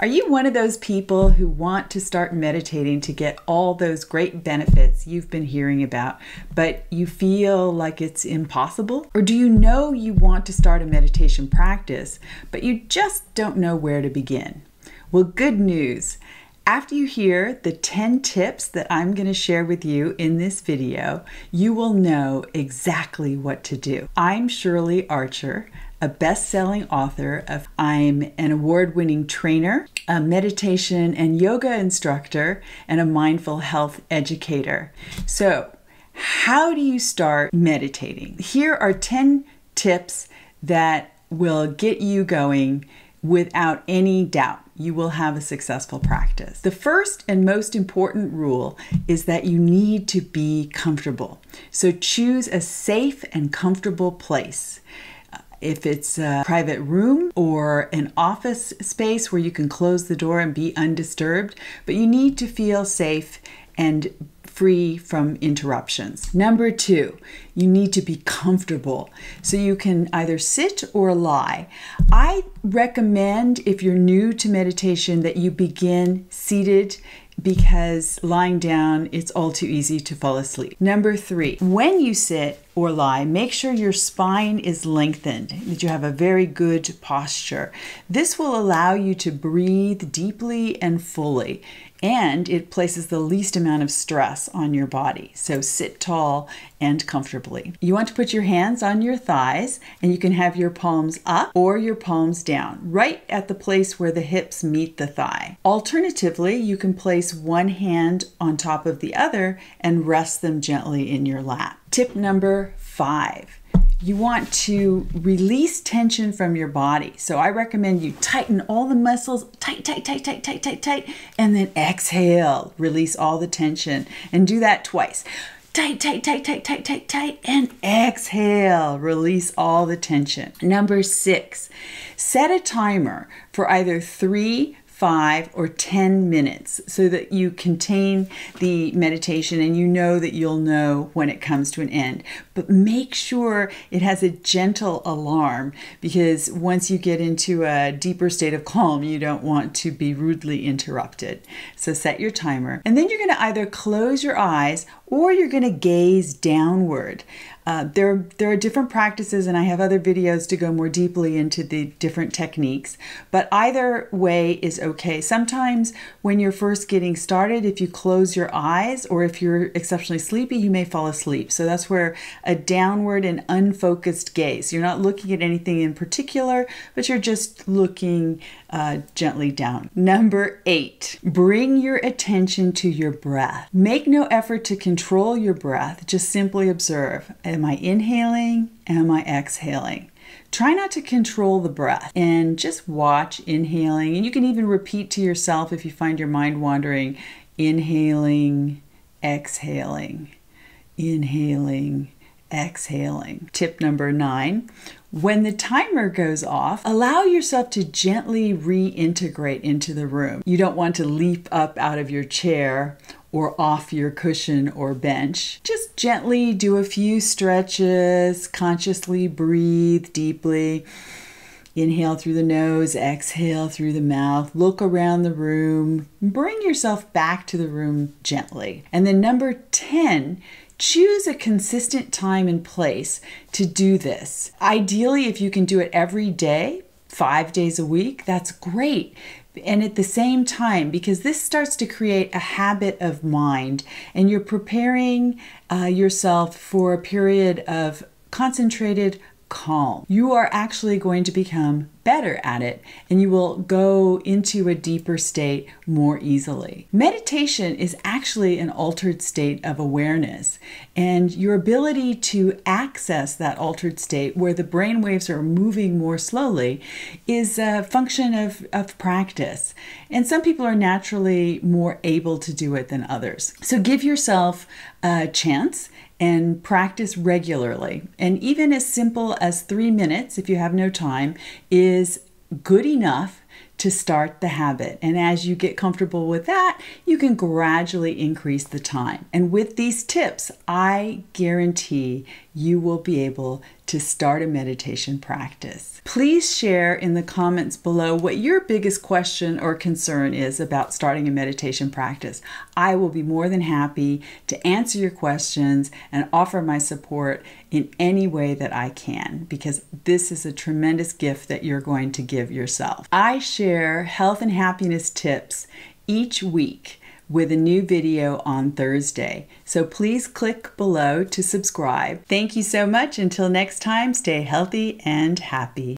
Are you one of those people who want to start meditating to get all those great benefits you've been hearing about, but you feel like it's impossible? Or do you know you want to start a meditation practice, but you just don't know where to begin? Well, good news. After you hear the 10 tips that I'm going to share with you in this video, you will know exactly what to do. I'm Shirley Archer a best selling author of I'm an award winning trainer, a meditation and yoga instructor, and a mindful health educator. So, how do you start meditating? Here are 10 tips that will get you going without any doubt. You will have a successful practice. The first and most important rule is that you need to be comfortable. So choose a safe and comfortable place if it's a private room or an office space where you can close the door and be undisturbed, but you need to feel safe and free from interruptions. Number two, you need to be comfortable so you can either sit or lie. I recommend, if you're new to meditation, that you begin seated because lying down, it's all too easy to fall asleep. Number three, when you sit or lie, make sure your spine is lengthened, that you have a very good posture. This will allow you to breathe deeply and fully and it places the least amount of stress on your body. So sit tall and comfortably. You want to put your hands on your thighs and you can have your palms up or your palms down, right at the place where the hips meet the thigh. Alternatively, you can place one hand on top of the other and rest them gently in your lap. Tip number five you want to release tension from your body. So I recommend you tighten all the muscles, tight, tight, tight, tight, tight, tight, tight, and then exhale, release all the tension, and do that twice. Tight, tight, tight, tight, tight, tight, tight, and exhale, release all the tension. Number six, set a timer for either three, five, or 10 minutes so that you contain the meditation and you know that you'll know when it comes to an end. But make sure it has a gentle alarm because once you get into a deeper state of calm, you don't want to be rudely interrupted. So set your timer. And then you're going to either close your eyes or you're going to gaze downward. Uh, there, there are different practices, and I have other videos to go more deeply into the different techniques, but either way is okay. Sometimes when you're first getting started, if you close your eyes or if you're exceptionally sleepy, you may fall asleep. So that's where a downward and unfocused gaze. You're not looking at anything in particular, but you're just looking uh, gently down. Number eight, bring your attention to your breath. Make no effort to control your breath, just simply observe. Am I inhaling? Am I exhaling? Try not to control the breath and just watch inhaling. And you can even repeat to yourself if you find your mind wandering inhaling, exhaling, inhaling, exhaling. Tip number nine when the timer goes off, allow yourself to gently reintegrate into the room. You don't want to leap up out of your chair or off your cushion or bench. Just gently do a few stretches, consciously breathe deeply. Inhale through the nose, exhale through the mouth. Look around the room. Bring yourself back to the room gently. And then, number 10, Choose a consistent time and place to do this. Ideally, if you can do it every day, five days a week, that's great. And at the same time, because this starts to create a habit of mind, and you're preparing uh, yourself for a period of concentrated calm. You are actually going to become better at it and you will go into a deeper state more easily. Meditation is actually an altered state of awareness, and your ability to access that altered state where the brain waves are moving more slowly is a function of, of practice. And some people are naturally more able to do it than others. So give yourself a chance and practice regularly. And even as simple as three minutes, if you have no time, is good enough to start the habit. And as you get comfortable with that, you can gradually increase the time. And with these tips, I guarantee you will be able to start a meditation practice. Please share in the comments below what your biggest question or concern is about starting a meditation practice. I will be more than happy to answer your questions and offer my support in any way that I can because this is a tremendous gift that you're going to give yourself. I share health and happiness tips each week with a new video on Thursday. So please click below to subscribe. Thank you so much. Until next time, stay healthy and happy.